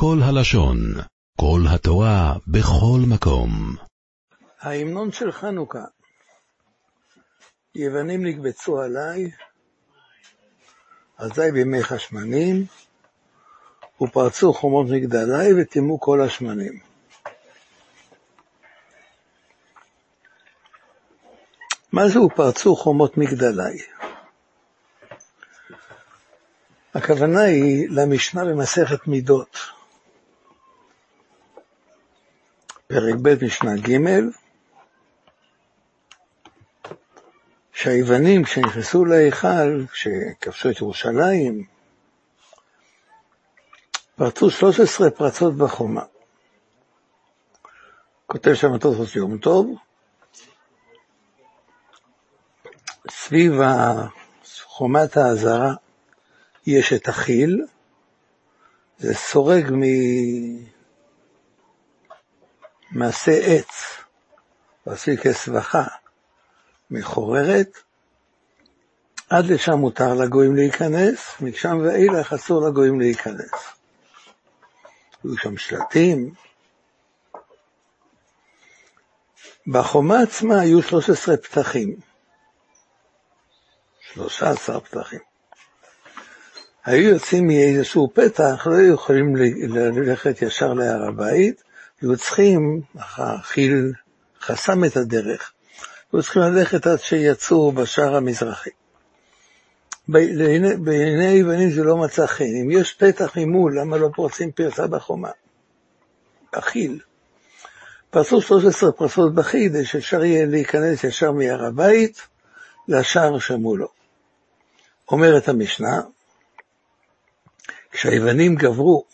כל הלשון, כל התורה, בכל מקום. ההמנון של חנוכה. יוונים נקבצו עליי, אזי בימי חשמנים, ופרצו חומות מגדלי וטימאו כל השמנים. מה זה ופרצו חומות מגדלי? הכוונה היא למשנה במסכת מידות, פרק ב' משנה ג', שהיוונים כשנכנסו להיכל, כשכבשו את ירושלים, פרצו 13 פרצות בחומה. כותב שם התוספות יום טוב, סביב חומת האזהרה יש את החיל, זה סורג ממעשה עץ, ועשוי כסבכה מחוררת, עד לשם מותר לגויים להיכנס, משם ואילך אסור לגויים להיכנס. היו שם שלטים. בחומה עצמה היו 13 פתחים, 13 פתחים. היו יוצאים מאיזשהו פתח, לא היו יכולים ללכת ישר להר הבית, היו צריכים, החיל חסם את הדרך, היו צריכים ללכת עד שיצאו בשער המזרחי. בעיני היוונים זה לא מצא חן. אם יש פתח ממול, למה לא פורצים פרצה בחומה? בחיל. פרצו 13 פרצות בחיל, שאפשר יהיה להיכנס ישר מהר הבית לשער שמולו. אומרת המשנה, כשהיוונים גברו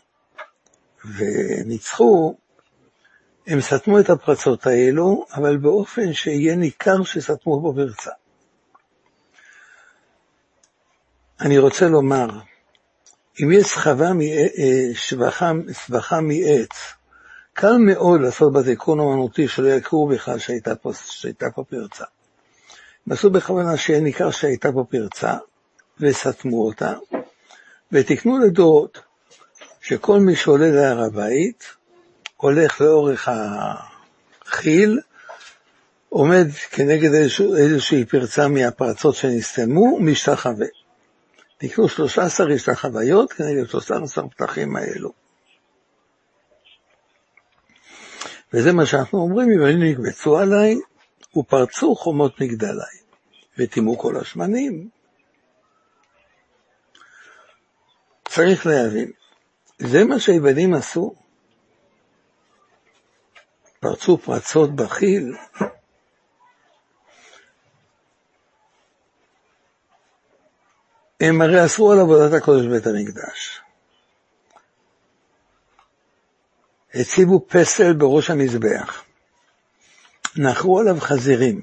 וניצחו, הם סתמו את הפרצות האלו, אבל באופן שיהיה ניכר שסתמו בו פרצה. אני רוצה לומר, אם יש סבכה מעץ, קל מאוד לעשות בה תיקון אומנותי שלא יכירו בכלל שהייתה פה, שהייתה פה פרצה. הם עשו בכוונה שיהיה ניכר שהייתה פה פרצה, וסתמו אותה, ותקנו לדורות שכל מי שעולה להר הבית, הולך לאורך החיל, עומד כנגד איזשהו, איזושהי פרצה מהפרצות שנסתמו, משתחווה. תקנו 13 השתחוויות כנגד 13 פתחים האלו. וזה מה שאנחנו אומרים, אם נקבצו עליי, ופרצו חומות מגדלי, וטימאו כל השמנים. צריך להבין, זה מה שהיוונים עשו. פרצו פרצות בחיל, הם הרי אסרו על עבודת הקודש בבית המקדש. הציבו פסל בראש המזבח, נחרו עליו חזירים.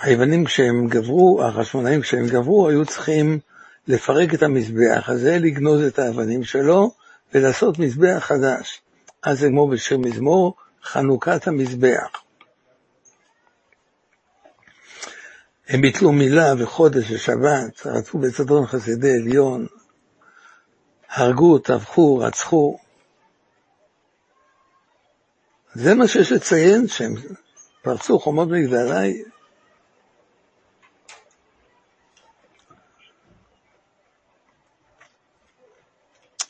היוונים כשהם גברו, החשמונאים כשהם גברו, היו צריכים לפרק את המזבח הזה, לגנוז את האבנים שלו ולעשות מזבח חדש. אז זה כמו בשיר מזמור, חנוכת המזבח. הם ביטלו מילה וחודש ושבת, רדפו בצדרון חסידי עליון, הרגו, טבחו, רצחו. זה מה שיש לציין, שהם פרצו חומות מגדלי.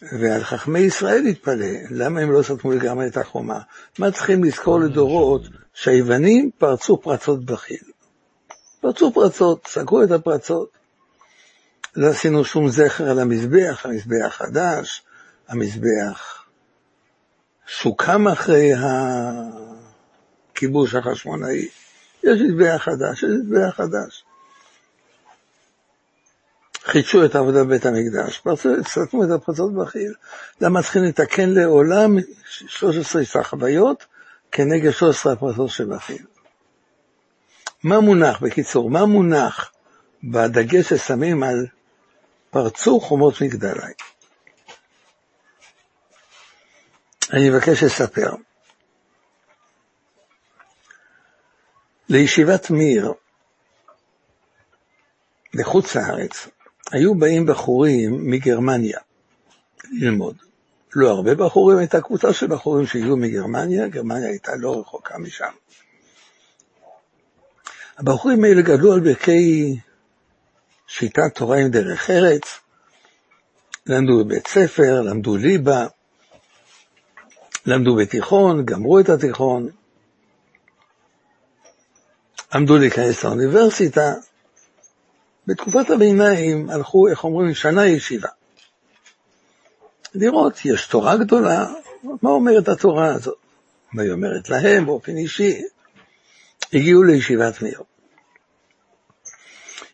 ועל חכמי ישראל התפלא, למה הם לא סתמו לגמרי את החומה? מה צריכים לזכור לדורות שהיוונים פרצו פרצות בחיל? פרצו פרצות, סגרו את הפרצות. לא עשינו שום זכר על המזבח, המזבח חדש, המזבח שוקם אחרי הכיבוש החשמונאי. יש מזבח חדש, יש מזבח חדש. חידשו את העבודה בבית המקדש, פרצו, סתמו את הפרצות בחיל. למה צריכים לתקן לעולם 13 חוויות כנגד 13 הפרצות שבחיל? מה מונח, בקיצור, מה מונח בדגש ששמים על פרצו חומות מגדלי? אני מבקש לספר. לישיבת מיר בחוץ לארץ היו באים בחורים מגרמניה, ללמוד. לא הרבה בחורים, הייתה קבוצה של בחורים שהגיעו מגרמניה, גרמניה הייתה לא רחוקה משם. הבחורים האלה גדלו על ברכי שיטת תורה עם דרך ארץ, למדו בבית ספר, למדו ליבה, למדו בתיכון, גמרו את התיכון, עמדו להיכנס לאוניברסיטה. בתקופת הביניים הלכו, איך אומרים, שנה ישיבה. לראות, יש תורה גדולה, מה אומרת התורה הזאת? מה היא אומרת להם באופן אישי? הגיעו לישיבת מיר.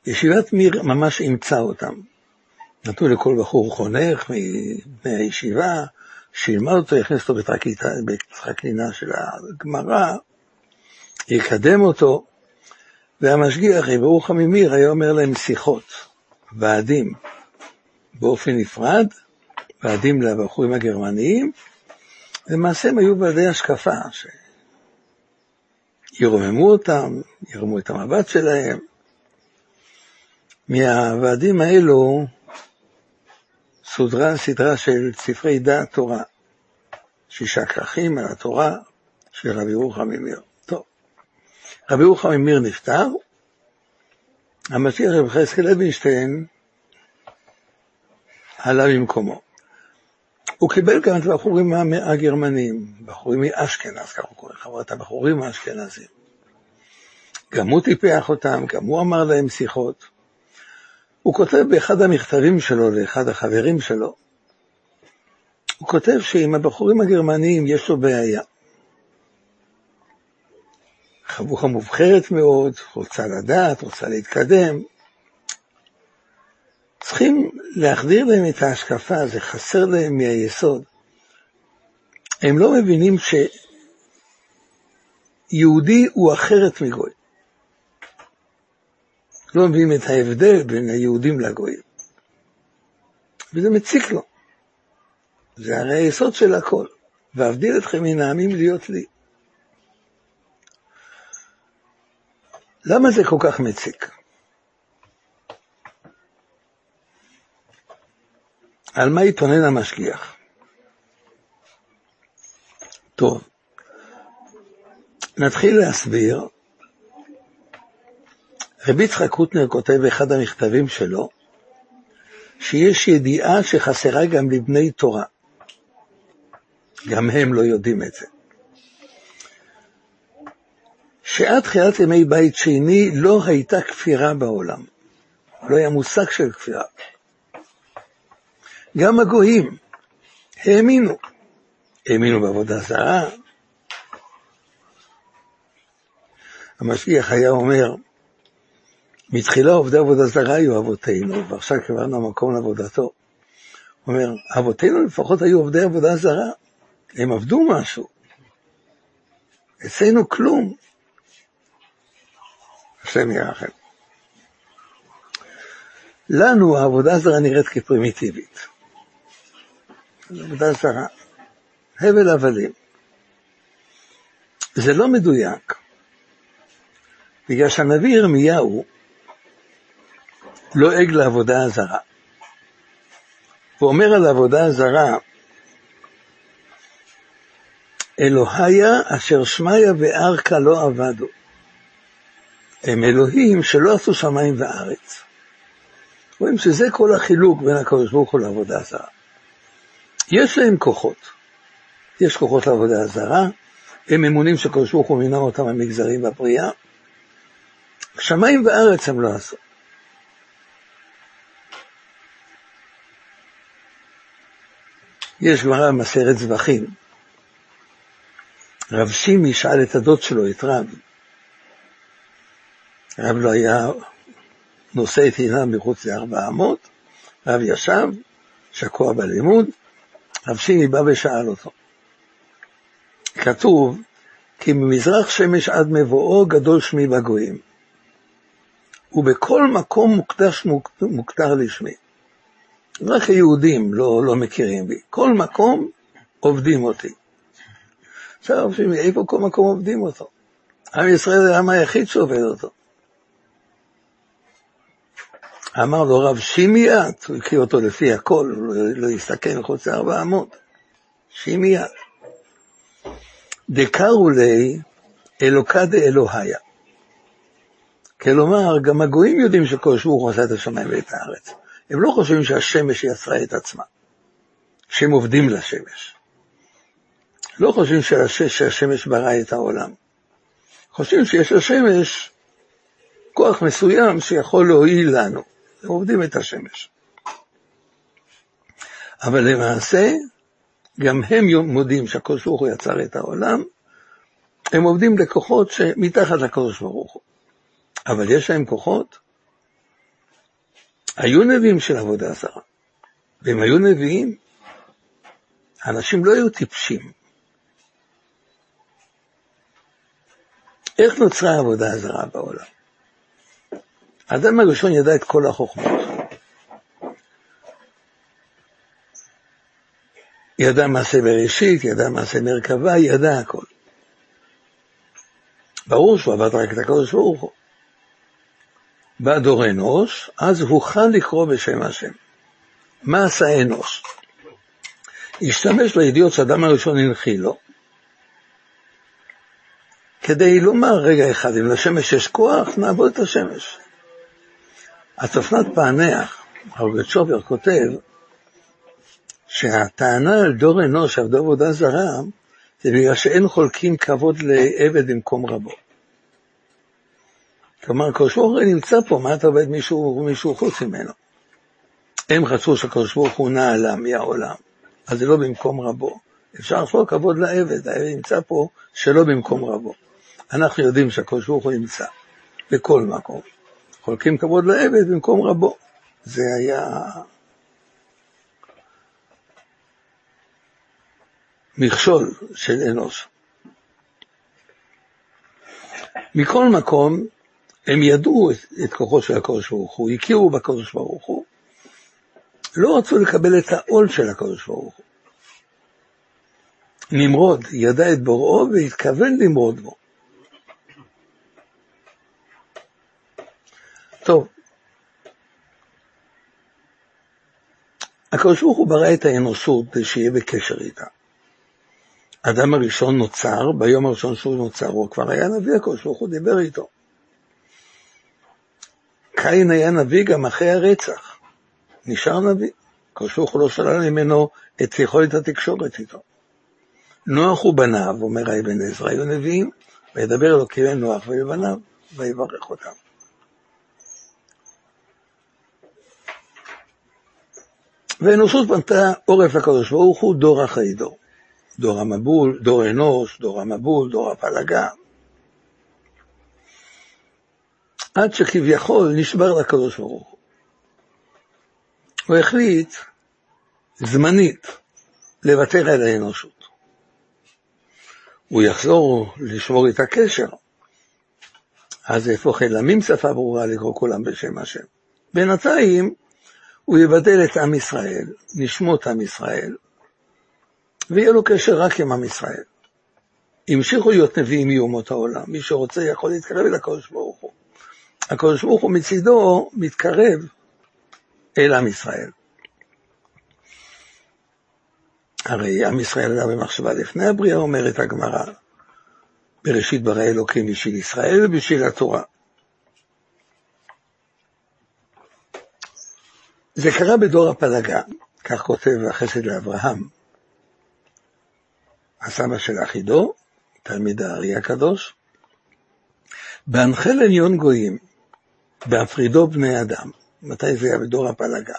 ישיבת מיר ממש אימצה אותם. נתנו לכל בחור חונך מבני הישיבה, שילמד אותו, יכניס אותו בתחקינה של הגמרא, יקדם אותו, והמשגיח, ברוך הממיר, היה אומר להם שיחות, ועדים, באופן נפרד, ועדים לבחורים הגרמניים, למעשה הם היו ועדי השקפה, שירוממו אותם, ירמו את המבט שלהם. מהוועדים האלו סודרה סדרה של ספרי דעת תורה, שישה כרכים על התורה של רבי רוחם ממיר. רבי רוחם ממיר נפטר, המשיח רבי חזקאל לוינשטיין עלה במקומו. הוא קיבל גם את הבחורים הגרמנים, בחורים מאשכנז, ככה הוא קורא, חברת הבחורים האשכנזים. גם הוא טיפח אותם, גם הוא אמר להם שיחות. הוא כותב באחד המכתבים שלו לאחד החברים שלו, הוא כותב שעם הבחורים הגרמניים יש לו בעיה. חבוכה מובחרת מאוד, רוצה לדעת, רוצה להתקדם. צריכים להחדיר להם את ההשקפה, זה חסר להם מהיסוד. הם לא מבינים שיהודי הוא אחרת מגוי. לא מבינים את ההבדל בין היהודים לגויים. וזה מציק לו. זה הרי היסוד של הכל. ואבדיל אתכם מן העמים להיות לי. למה זה כל כך מציק? על מה התאונן המשגיח? טוב, נתחיל להסביר רבי יצחק קוטנר כותב באחד המכתבים שלו, שיש ידיעה שחסרה גם לבני תורה. גם הם לא יודעים את זה. שעד תחילת ימי בית שני לא הייתה כפירה בעולם. לא היה מושג של כפירה. גם הגויים האמינו. האמינו בעבודה זרה. המשגיח היה אומר, מתחילה עובדי עבודה זרה היו אבותינו, ועכשיו קיבלנו מקום לעבודתו. הוא אומר, אבותינו לפחות היו עובדי עבודה זרה, הם עבדו משהו. אצלנו כלום. השם ירחם. לנו העבודה הזרה נראית כפרימיטיבית. עבודה זרה. הבל הבלים. זה לא מדויק, בגלל שהנביא ירמיהו לועג לא לעבודה הזרה. הוא אומר על העבודה הזרה, אלוהיה אשר שמיא וארכה לא עבדו. הם אלוהים שלא עשו שמיים וארץ. רואים שזה כל החילוק בין הקדוש ברוך הוא לעבודה הזרה. יש להם כוחות. יש כוחות לעבודה הזרה, הם אמונים שקדוש ברוך הוא מינה אותם המגזרים בבריאה. שמיים וארץ הם לא עשו. יש גמרא במסכת זבחים. רב שימי שאל את הדוד שלו, את רב. רב לא היה נושא עיניו מחוץ לארבע אמות, רב ישב, שקוע בלימוד, רב שימי בא ושאל אותו. כתוב, כי ממזרח שמש עד מבואו גדול שמי בגויים, ובכל מקום מוקדש מוכתר לשמי. רק היהודים לא, לא מכירים בי. כל מקום עובדים אותי. עכשיו, איפה כל מקום עובדים אותו? עם ישראל זה העם היחיד שעובד אותו. אמר לו רב שימיית, הוא הכיר אותו לפי הכל, הוא לא, לא הסתכל מחוץ לארבע אמות. שימיית. דקרו לי אלוקא דאלוהיה. כלומר, גם הגויים יודעים ברוך הוא עשה את השמיים ואת הארץ. הם לא חושבים שהשמש יצרה את עצמה, שהם עובדים לשמש. לא חושבים שהשמש ברא את העולם. חושבים שיש לשמש כוח מסוים שיכול להועיל לנו. הם עובדים את השמש. אבל למעשה, גם הם מודים שהקדוש ברוך הוא יצר את העולם, הם עובדים לכוחות שמתחת לקדוש ברוך הוא. אבל יש להם כוחות. היו נביאים של עבודה זרה, והם היו נביאים, האנשים לא היו טיפשים. איך נוצרה העבודה הזרה בעולם? האדם הראשון ידע את כל החוכמות. ידע מעשה בראשית, ידע מעשה מרכבה, ידע הכל. ברור שהוא עבד רק את הקדוש ברוך הוא. בא דור אנוש, אז הוכל לקרוא בשם השם. מה עשה אנוש? השתמש בידיעות שהאדם הראשון הנחיל לו, כדי לומר רגע אחד, אם לשמש יש כוח, נעבוד את השמש. הצפנת פענח, הרב צ'ופר כותב, שהטענה על דור אנוש שעבדו עבודה זרה, זה בגלל שאין חולקים כבוד לעבד במקום רבו. כלומר, הקדוש ברוך הוא נמצא פה, מה אתה עובד מישהו, מישהו חוץ ממנו? הם רצו שהקדוש ברוך הוא נעלה מהעולם, אז זה לא במקום רבו. אפשר לחלוק כבוד לעבד, העבד נמצא פה שלא במקום רבו. אנחנו יודעים שהקדוש ברוך הוא נמצא בכל מקום. חולקים כבוד לעבד במקום רבו. זה היה מכשול של אנוש. מכל מקום, הם ידעו את, את כוחו של הקדוש ברוך הוא, הכירו בקדוש ברוך הוא, לא רצו לקבל את העול של הקדוש ברוך הוא. נמרוד ידע את בוראו והתכוון למרוד בו. טוב, הקדוש ברוך הוא ברא את האנושות שיהיה בקשר איתה. האדם הראשון נוצר, ביום הראשון שהוא נוצר, הוא כבר היה נביא, הקדוש ברוך הוא דיבר איתו. קין היה נביא גם אחרי הרצח, נשאר נביא. הקדוש ברוך הוא לא שלל ממנו את יכולת התקשורת איתו. נוח ובניו, אומר האבן עזרא, היו נביאים, וידבר אלוקים לנוח ולבניו, ויברך אותם. והאנושות פנתה עורף לקדוש ברוך הוא דור אחרי דור. דור המבול, דור אנוש, דור המבול, דור הפלגה. עד שכביכול נשבר לקדוש ברוך הוא. הוא החליט זמנית לוותר על האנושות. הוא יחזור לשמור את הקשר, אז אל עמים שפה ברורה לקרוא כולם בשם השם. בינתיים הוא יבדל את עם ישראל, נשמות עם ישראל, ויהיה לו קשר רק עם עם ישראל. המשיכו להיות נביאים מאומות העולם, מי שרוצה יכול להתקרב אל הקדוש ברוך הוא. הקדוש ברוך הוא מצידו מתקרב אל עם ישראל. הרי עם ישראל היה במחשבה לפני הבריאה, אומרת הגמרא, בראשית ברא אלוקים בשביל ישראל ובשביל התורה. זה קרה בדור הפלגה, כך כותב החסד לאברהם, הסבא של אחידו, תלמיד הארי הקדוש, בהנחל עליון גויים, בהפרידו בני אדם, מתי זה היה? בדור הפלגה,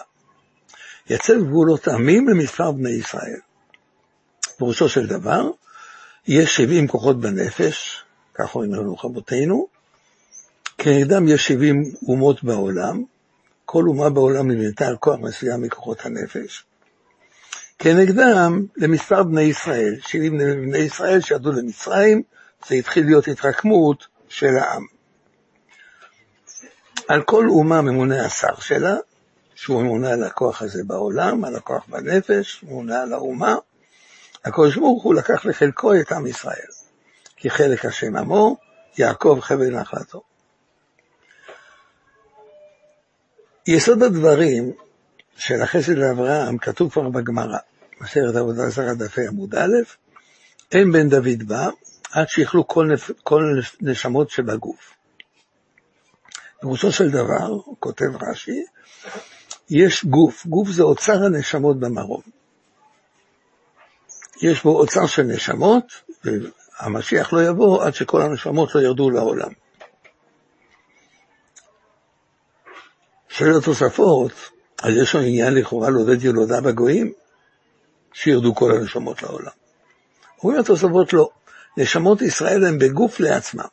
יצא גבולות עמים למספר בני ישראל. פירושו של דבר, יש 70 כוחות בנפש, כך אומרים לנו רבותינו, כנגדם יש 70 אומות בעולם, כל אומה בעולם נבנתה על כוח מסוים מכוחות הנפש. כנגדם למספר בני ישראל, 70 בני ישראל שירדו למצרים, זה התחיל להיות התרקמות של העם. על כל אומה ממונה השר שלה, שהוא ממונה על הכוח הזה בעולם, על הכוח בנפש, ממונה על האומה. הקדוש ברוך הוא לקח לחלקו את עם ישראל, כי חלק השם עמו, יעקב חבל נחלתו. יסוד הדברים של החסד לאברהם כתוב כבר בגמרא, מסכת עבודה זרה דפי עמוד א', אין בן דוד בא עד שיכלו כל, נפ... כל נשמות שבגוף. פירושו של דבר, כותב רש"י, יש גוף, גוף זה אוצר הנשמות במרום. יש בו אוצר של נשמות, והמשיח לא יבוא עד שכל הנשמות לא ירדו לעולם. שואל התוספות, אז יש לנו עניין לכאורה לעודד ילודה בגויים, שירדו כל הנשמות לעולם. אומרים התוספות לא, נשמות ישראל הן בגוף לעצמם,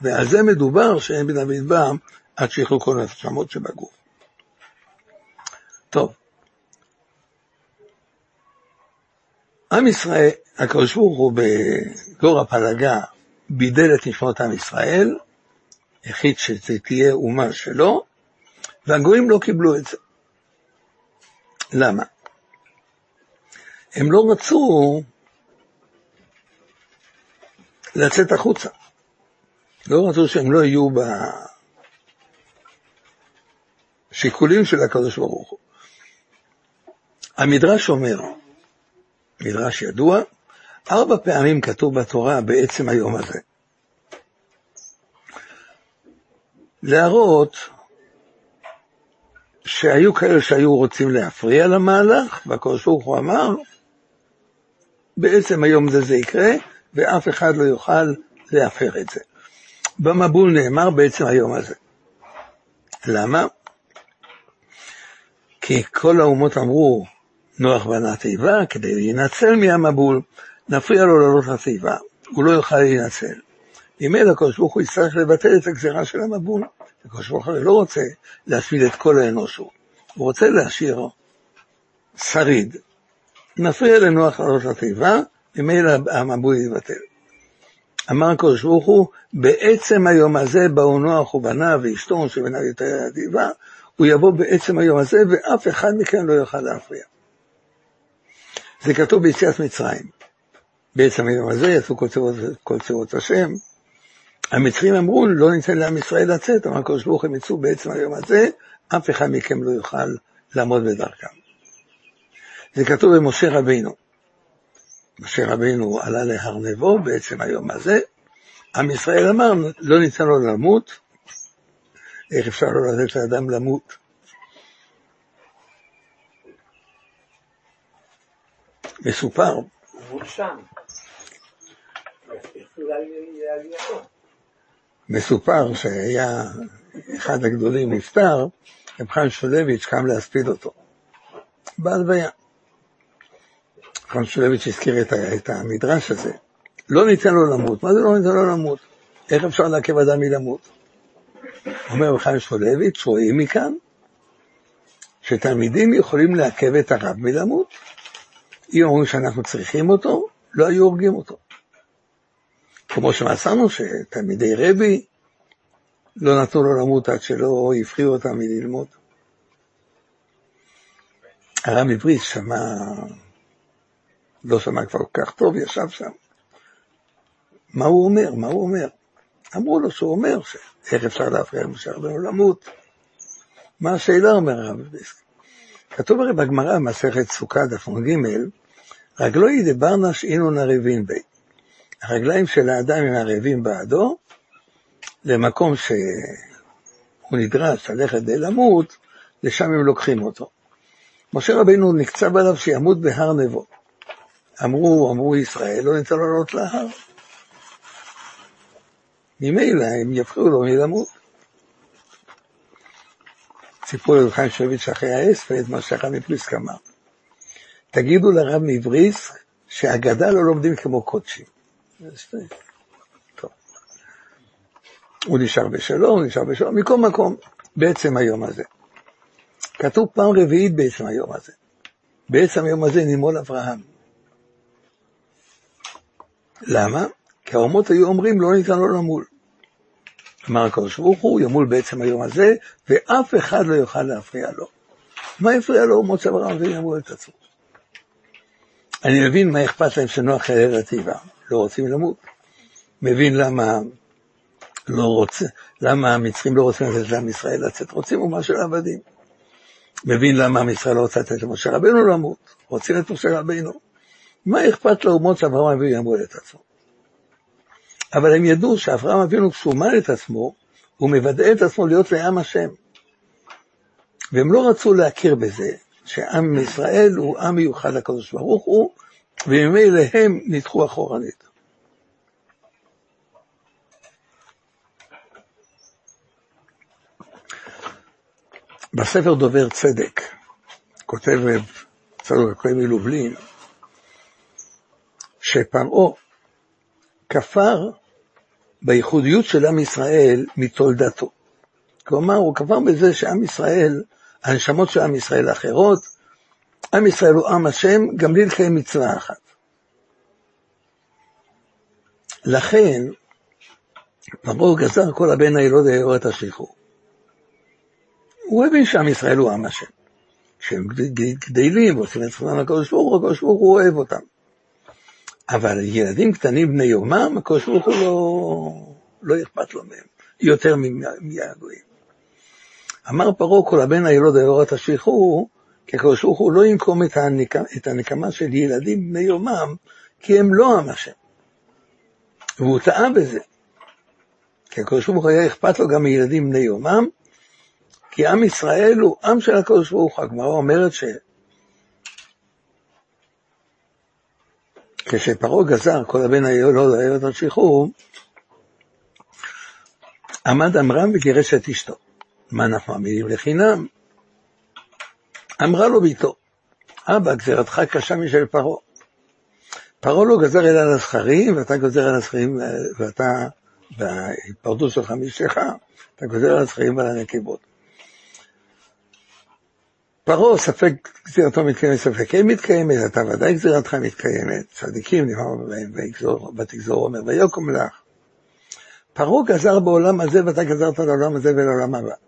ועל זה מדובר שאין בן דוד בא עד שיכלו כל הנשמות שבגוף. טוב, עם ישראל, הקדוש ברוך הוא בדור הפלגה בידל את נשמות עם ישראל, החליט שזה תהיה אומה שלו, והגויים לא קיבלו את זה. למה? הם לא רצו לצאת החוצה. לא רצו שהם לא יהיו בשיקולים של הקדוש ברוך הוא. המדרש אומר, מדרש ידוע, ארבע פעמים כתוב בתורה בעצם היום הזה. להראות שהיו כאלה שהיו רוצים להפריע למהלך, והקדוש ברוך הוא אמר, בעצם היום הזה זה יקרה, ואף אחד לא יוכל להפר את זה. במבול נאמר בעצם היום הזה. למה? כי כל האומות אמרו, נוח בנה תיבה כדי להינצל מהמבול, נפריע לו לעלות לתיבה, הוא לא יוכל להינצל. ממילא הקדוש ברוך הוא יצטרך לבטל את הגזירה של המבול. הקדוש ברוך הוא לא רוצה להשמיד את כל האנושות, הוא רוצה להשאיר שריד. נפריע לנוח לעלות לתיבה, ממילא המבול יבטל. אמר הקדוש ברוך הוא, בעצם היום הזה באו נוח ובניו ואשתו שבניו יותר אדיבה, הוא יבוא בעצם היום הזה ואף אחד מכם לא יוכל להפריע. זה כתוב ביציאת מצרים. בעצם היום הזה יצאו כל צורות השם. המצרים אמרו, לא ניתן לעם ישראל לצאת, אמר הקדוש ברוך הם יצאו בעצם היום הזה, אף אחד מכם לא יוכל לעמוד בדרכם. זה כתוב במשה רבינו. משה רבינו עלה להר נבו בעצם היום הזה, עם ישראל אמר, לא ניתן לו למות, איך אפשר לא לתת לאדם למות? מסופר. מסופר שהיה אחד הגדולים נפטר, רב חיים שולביץ' קם להספיד אותו. בהלוויה. חיים שולביץ' הזכיר את, את המדרש הזה. לא ניתן לו למות. מה זה לא ניתן לו למות? איך אפשר לעכב אדם מלמות? אומר רב חיים שולביץ', רואים מכאן שתלמידים יכולים לעכב את הרב מלמות. אם אומרים שאנחנו צריכים אותו, לא היו הורגים אותו. כמו שמצאנו שתלמידי רבי לא נתנו לו למות עד שלא הפריעו אותם מללמוד. הרב עברית שמע, לא שמע כבר כל כך טוב, ישב שם. מה הוא אומר? מה הוא אומר? אמרו לו שהוא אומר שאיך אפשר להפריע למשה רבנו למות. מה השאלה אומר הרב עברית? כתוב הרי בגמרא במסכת סוכה דף ג' רגלוי דברנש אינון ערבין בי. הרגליים של האדם הם ערבים בעדו, למקום שהוא נדרש ללכת למות, לשם הם לוקחים אותו. משה רבינו נקצב עליו שימות בהר נבו. אמרו, אמרו ישראל, לא ניתן לו לעלות להר. ממילא הם יפריעו לו מלמות. סיפור לרב שביץ' אחרי ההספד, מה שאחד מפליסק אמר. תגידו לרב מבריסק שהגדה לא לומדים כמו קודשים. הוא נשאר בשלום, הוא נשאר בשלום, מכל מקום, בעצם היום הזה. כתוב פעם רביעית בעצם היום הזה. בעצם היום הזה נימול אברהם. למה? כי האומות היו אומרים לא ניתן לו למול. אמר הקדוש ברוך הוא, ימול בעצם היום הזה, ואף אחד לא יוכל להפריע לו. מה יפריע לו אומות אברהם וימול את עצמו? אני מבין מה אכפת להם שנוח יעלה לטבע, לא רוצים למות. מבין למה לא רוצה, למה המצרים לא רוצים לתת לעם ישראל לצאת, רוצים אומה של עבדים. מבין למה עם ישראל לא רוצה לתת למשה רבנו למות, רוצים את משה רבנו. מה אכפת לאומות שאברהם אבינו ימול את עצמו? אבל הם ידעו שאברהם אבינו כשהוא מל את עצמו, הוא מוודא את עצמו להיות לעם השם. והם לא רצו להכיר בזה שעם ישראל הוא עם מיוחד לקדוש ברוך הוא, וממילא הם נדחו אחורנית. בספר דובר צדק, כותב צדוק הכהן מלובלין, שפרעה כפר בייחודיות של עם ישראל מתולדתו. כלומר, הוא כפר בזה שעם ישראל, הנשמות של עם ישראל האחרות, עם ישראל הוא עם השם, גם בלי לקיים מצווה אחת. לכן, פרעה גזר כל הבן הילוד היאור את השחרור. הוא הבין שעם ישראל הוא עם השם. כשהם גדלים ועושים את עצמם לקדוש ברוך הוא, הקדוש ברוך הוא אוהב אותם. אבל ילדים קטנים בני יומם, הקדוש ברוך הוא לא, לא אכפת לו מהם, יותר מהגויים. אמר פרעה כל הבן הילוד היורת השחרור, כי הקדוש ברוך הוא לא ינקום את, הנק... את הנקמה של ילדים בני יומם, כי הם לא עם השם. והוא טעה בזה. כי הקדוש ברוך הוא היה אכפת לו גם מילדים בני יומם, כי עם ישראל הוא עם של הקדוש ברוך הוא. הגמרא אומרת ש... כשפרעה גזר כל הבן היולוד הילד על שחרור, עמד עמרם וגירש את אשתו. מה אנחנו מאמינים לחינם? אמרה לו ביתו, אבא, גזירתך קשה משל פרעה. פרעה לא גזר אלא על הזכרים, ואתה גוזר על הזכרים, ואתה, בהיפרדות שלך מאשתך, אתה גוזר על הזכרים ועל הנקבות. פרעה, ספק גזירתו מתקיימת, ספק אין מתקיימת, אתה ודאי גזירתך מתקיימת, צדיקים נאמר בהם, ותגזור אומר, ויקום לך. פרעה גזר בעולם הזה ואתה גזרת לעולם הזה ולעולם הבא.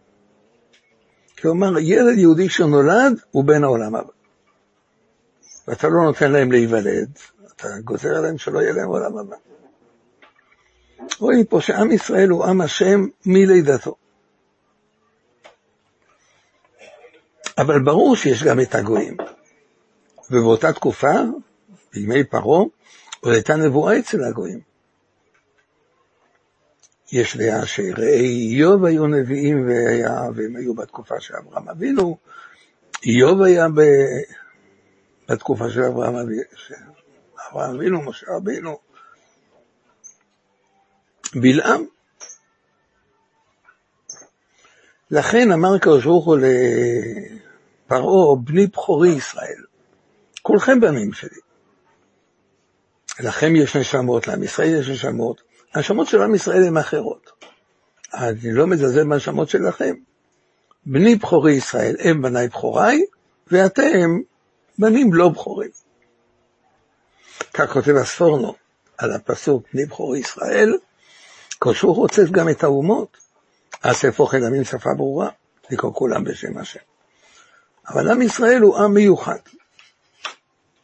כלומר, ילד יהודי שנולד הוא בן העולם הבא. ואתה לא נותן להם להיוולד, אתה גוזר עליהם שלא יהיה להם עולם הבא. רואים פה שעם ישראל הוא עם השם מלידתו. אבל ברור שיש גם את הגויים. ובאותה תקופה, בימי פרעה, עוד הייתה נבואה אצל הגויים. יש דעה שראי איוב היו נביאים והיה, והם היו בתקופה של אברהם אבינו, איוב היה ב... בתקופה של אברהם אבינו, אבינו, משה רבינו, בלעם. לכן אמר הקדוש ברוך הוא פרעה, בני בכורי ישראל, כולכם בנים שלי. לכם יש נשמות, לעם ישראל יש נשמות, הנשמות של עם ישראל הן אחרות. אני לא מזלזל בנשמות שלכם. בני בכורי ישראל הם בניי בכוריי, ואתם בנים לא בכורים. כך כותב הספורנו על הפסוק בני בכורי ישראל, כשהוא רוצה גם את האומות, אז אסף אל עמים שפה ברורה, לקרוא כולם בשם השם. אבל עם ישראל הוא עם מיוחד.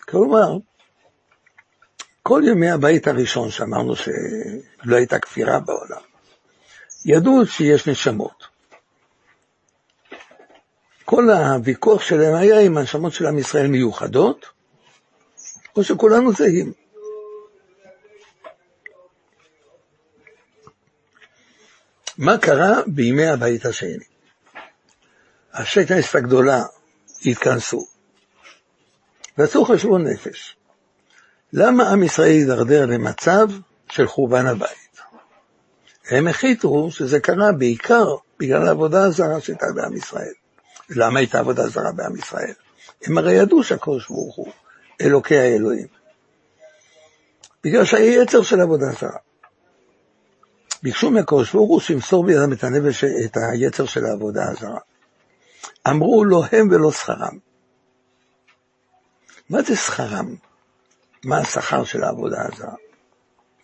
כלומר, כל ימי הבית הראשון שאמרנו שלא הייתה כפירה בעולם, ידעו שיש נשמות. כל הוויכוח שלהם היה אם הנשמות של עם ישראל מיוחדות, או שכולנו זהים. מה קרה בימי הבית השני? השקנס הגדולה התכנסו ועשו חשבון נפש. למה עם ישראל הידרדר למצב של חורבן הבית? הם החליטו שזה קרה בעיקר בגלל העבודה הזרה שהייתה בעם ישראל. למה הייתה עבודה זרה בעם ישראל? הם הרי ידעו שהקדוש ברוך הוא אלוקי האלוהים. בגלל שהיה יצר של עבודה זרה. ביקשו מהקדוש ברוך הוא שימסור בידם את הנפש, את היצר של העבודה הזרה. אמרו לא הם ולא שכרם. מה זה שכרם? מה השכר של העבודה הזרה?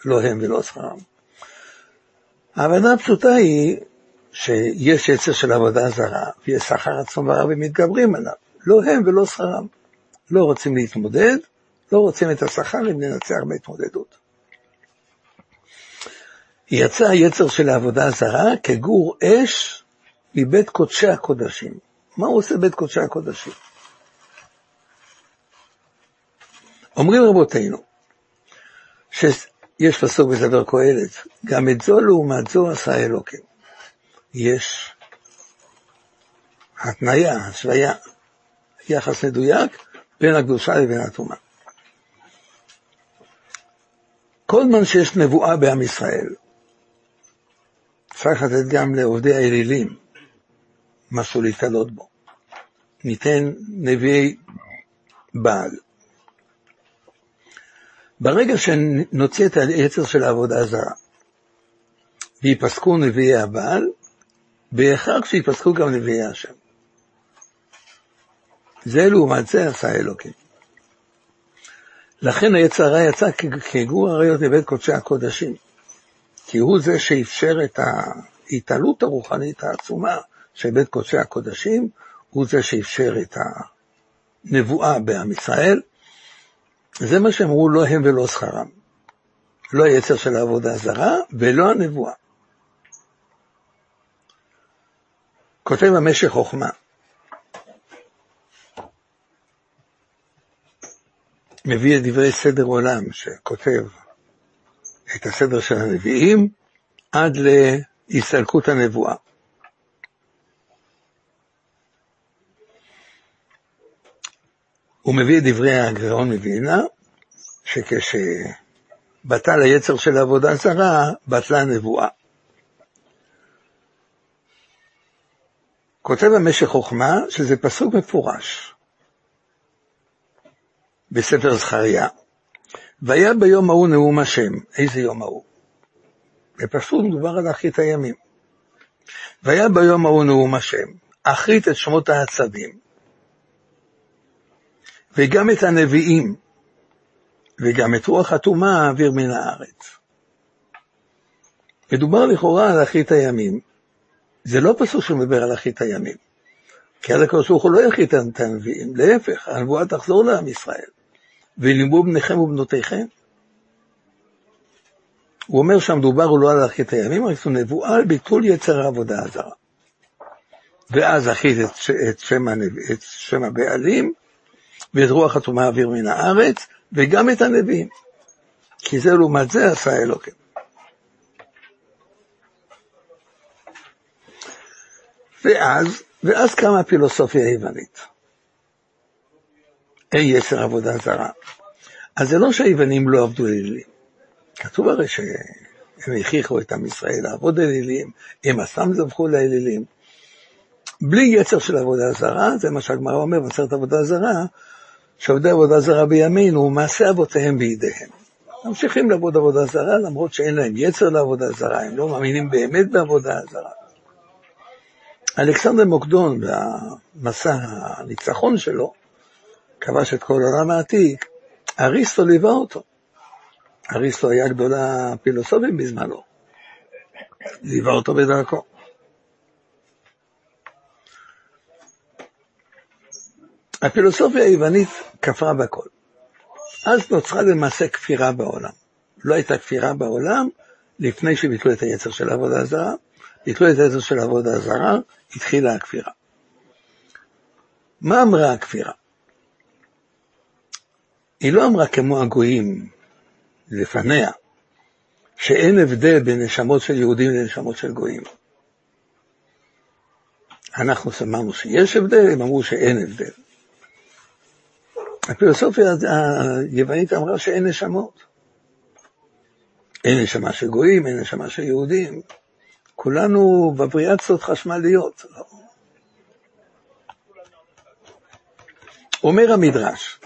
לא הם ולא שכרם. ההבנה הפשוטה היא שיש יצר של עבודה זרה, ויש שכר עצום ורע ומתגברים עליו. לא הם ולא שכרם. לא רוצים להתמודד, לא רוצים את השכר אם ננצח בהתמודדות. יצא היצר של העבודה הזרה כגור אש מבית קודשי הקודשים. מה הוא עושה בית קודשי הקודשים? אומרים רבותינו, שיש פסוק בספר קהלת, גם את זו לעומת זו עשה אלוקים. יש התניה, השוויה, יחס מדויק בין הקדושה לבין הטומאה. כל זמן שיש נבואה בעם ישראל, צריך לתת גם לעובדי האלילים משהו להתעלות בו. ניתן נביאי בעל. ברגע שנוציא את היצר של העבודה הזרה, וייפסקו נביאי הבעל, בהכרח שיפסקו גם נביאי השם. זה לעומת זה עשה אלוקים. לכן היצר הרע יצא כגור עריות לבית קודשי הקודשים, כי הוא זה שאפשר את ההתעלות הרוחנית העצומה של בית קודשי הקודשים, הוא זה שאפשר את הנבואה בעם ישראל. זה מה שאמרו לא הם ולא שכרם. לא היצר של העבודה הזרה ולא הנבואה. כותב המשך חוכמה, מביא את דברי סדר עולם שכותב את הסדר של הנביאים עד להסתלקות הנבואה. הוא מביא את דברי הגאון מווילנה, שכשבטל היצר של העבודה זרה, בטלה הנבואה. כותב המשך חוכמה שזה פסוק מפורש בספר זכריה. והיה ביום ההוא נאום השם. איזה יום ההוא? בפסוק מדובר על אחרית הימים. והיה ביום ההוא נאום השם, אחרית את שמות העצבים, וגם את הנביאים, וגם את רוח הטומאה אעביר מן הארץ. מדובר לכאורה על אחרית הימים. זה לא פסוק שמדבר על אחרית הימים. כי אז הקדוש ברוך הוא לא יחית את הנביאים, להפך, הנבואה תחזור לעם ישראל. ולימבו בניכם ובנותיכם. הוא אומר שהמדובר הוא לא על אחרית הימים, רק זו נבואה על ביטול יצר העבודה הזרה. ואז אחית את, את, שם, את שם הבעלים, ואת רוח הטומאה אוויר מן הארץ, וגם את הנביאים. כי זה לעומת זה עשה אלוקים. ואז, ואז קמה הפילוסופיה היוונית. אין יצר עבודה זרה. אז זה לא שהיוונים לא עבדו אלילים. כתוב הרי שהם הכריחו את עם ישראל לעבוד אלילים, הם עצמם זבחו לאלילים. בלי יצר של עבודה זרה, זה מה שהגמרא אומר בעצרת עבודה זרה, שעובדי עבודה זרה בימינו, מעשה אבותיהם בידיהם. ממשיכים לעבוד עבודה זרה, למרות שאין להם יצר לעבודה זרה, הם לא מאמינים באמת בעבודה זרה. אלכסנדר מוקדון, במסע הניצחון שלו, כבש את כל העולם העתיק, אריסטו ליווה אותו. אריסטו היה גדולה פילוסופים בזמנו, ליווה אותו בדרכו. הפילוסופיה היוונית כפרה בכל. אז נוצרה למעשה כפירה בעולם. לא הייתה כפירה בעולם לפני שביטלו את היצר של העבודה הזרה, ביטלו את היצר של העבודה הזרה, התחילה הכפירה. מה אמרה הכפירה? היא לא אמרה כמו הגויים לפניה, שאין הבדל בין נשמות של יהודים לנשמות של גויים. אנחנו אמרנו שיש הבדל, הם אמרו שאין הבדל. הפילוסופיה היוונית אמרה שאין נשמות. אין נשמה של גויים, אין נשמה של יהודים. כולנו בבריאציות חשמליות. אומר המדרש,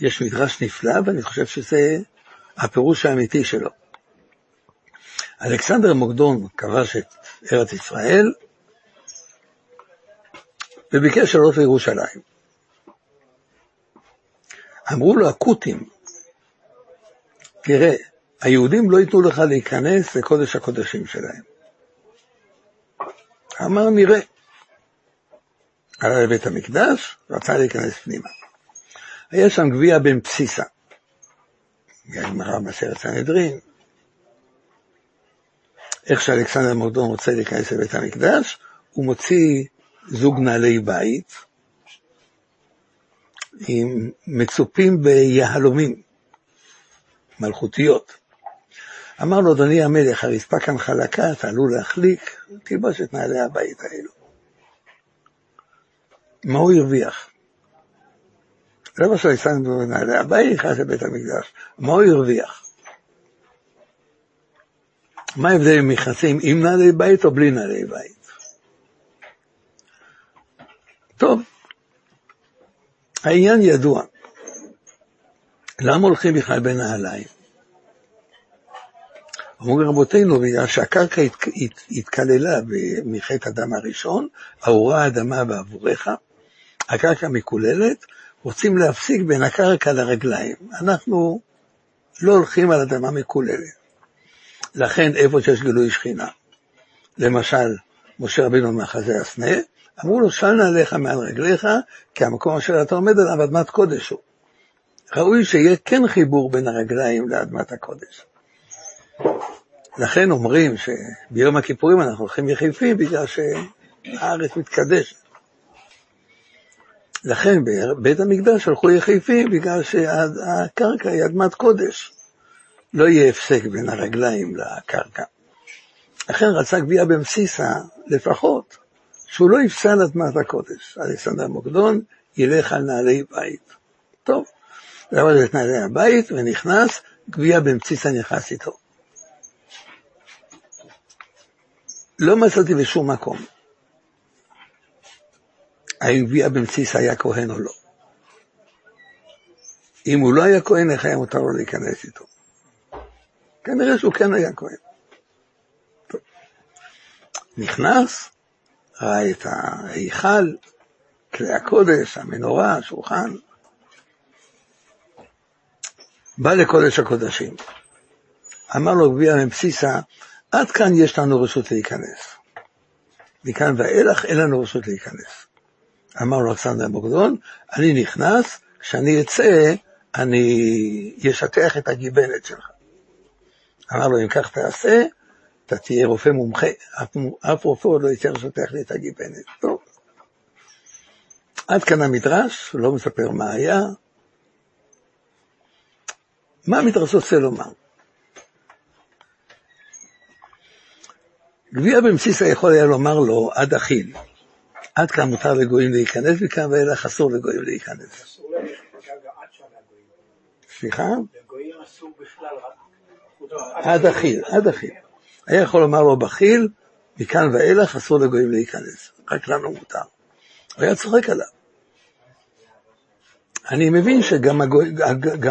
יש מדרש נפלא, ואני חושב שזה הפירוש האמיתי שלו. אלכסנדר מוקדון כבש את ארץ ישראל, וביקש לעלות לירושלים. אמרו לו הכותים, תראה, היהודים לא ייתנו לך להיכנס לקודש הקודשים שלהם. אמר נראה. עלה לבית המקדש, רצה להיכנס פנימה. היה שם גביע בן בסיסה. הגמרא בסרט סנהדרין. איך שאלכסנדר מוקדון רוצה להיכנס לבית המקדש, הוא מוציא זוג נעלי בית מצופים ביהלומים מלכותיות. אמר לו, אדוני המלך, הרצפה כאן חלקה, אתה עלול להחליק, תלבש את נעלי הבית האלו. מה הוא הרוויח? לא מה שהוא ישם בנעלי הבית, נכנס לבית המקדש. מה הוא הרוויח? מה ההבדל אם נכנסים עם נעלי בית או בלי נעלי בית? טוב, העניין ידוע. למה הולכים בכלל בנעליים? אומרים רבותינו, בגלל שהקרקע הת, הת, התקללה מחטא אדם הראשון, ארורה האדמה בעבורך, הקרקע מקוללת, רוצים להפסיק בין הקרקע לרגליים. אנחנו לא הולכים על אדמה מקוללת. לכן איפה שיש גילוי שכינה, למשל, משה רבינו מאחזי הסנה, אמרו לו, של נעליך מעל רגליך, כי המקום אשר אתה עומד עליו אדמת קודש הוא. ראוי שיהיה כן חיבור בין הרגליים לאדמת הקודש. לכן אומרים שביום הכיפורים אנחנו הולכים יחפים בגלל שהארץ מתקדשת. לכן בבית המקדש הלכו יחפים בגלל שהקרקע היא אדמת קודש. לא יהיה הפסק בין הרגליים לקרקע. לכן רצה גבייה במסיסה לפחות, שהוא לא יפסל אדמת הקודש. אלכסנדר מוקדון ילך על נעלי בית. טוב, למד את נעלי הבית ונכנס, גבייה במסיסה נכנס איתו. לא מצאתי בשום מקום האם גבייה במציס היה כהן או לא. אם הוא לא היה כהן, איך היה מותר לו להיכנס איתו? כנראה שהוא כן היה כהן. נכנס, ראה את ההיכל, כלי הקודש, המנורה, השולחן. בא לקודש הקודשים. אמר לו גביע מבסיסה, עד כאן יש לנו רשות להיכנס. מכאן ואילך אין לנו רשות להיכנס. אמר לו אלכסנדר בוגדון, אני נכנס, כשאני אצא, אני אשטח את הגיבנת שלך. אמר לו, אם כך תעשה, אתה תהיה רופא מומחה, אף, אף רופא עוד לא ייתן לשטח לי את הגיבנת. טוב. עד כאן המדרש, לא מספר מה היה. מה המדרש רוצה לומר? גביע במסיסה יכול היה לומר לו, עד אכיל, עד כאן מותר לגויים להיכנס, מכאן ואילך אסור לגויים להיכנס. סליחה? לגויים אסור בכלל עד אכיל, עד אכיל. היה יכול לומר לו בחיל, מכאן ואילך אסור לגויים להיכנס, רק לנו מותר. הוא היה צוחק עליו. אני מבין שגם הגוי,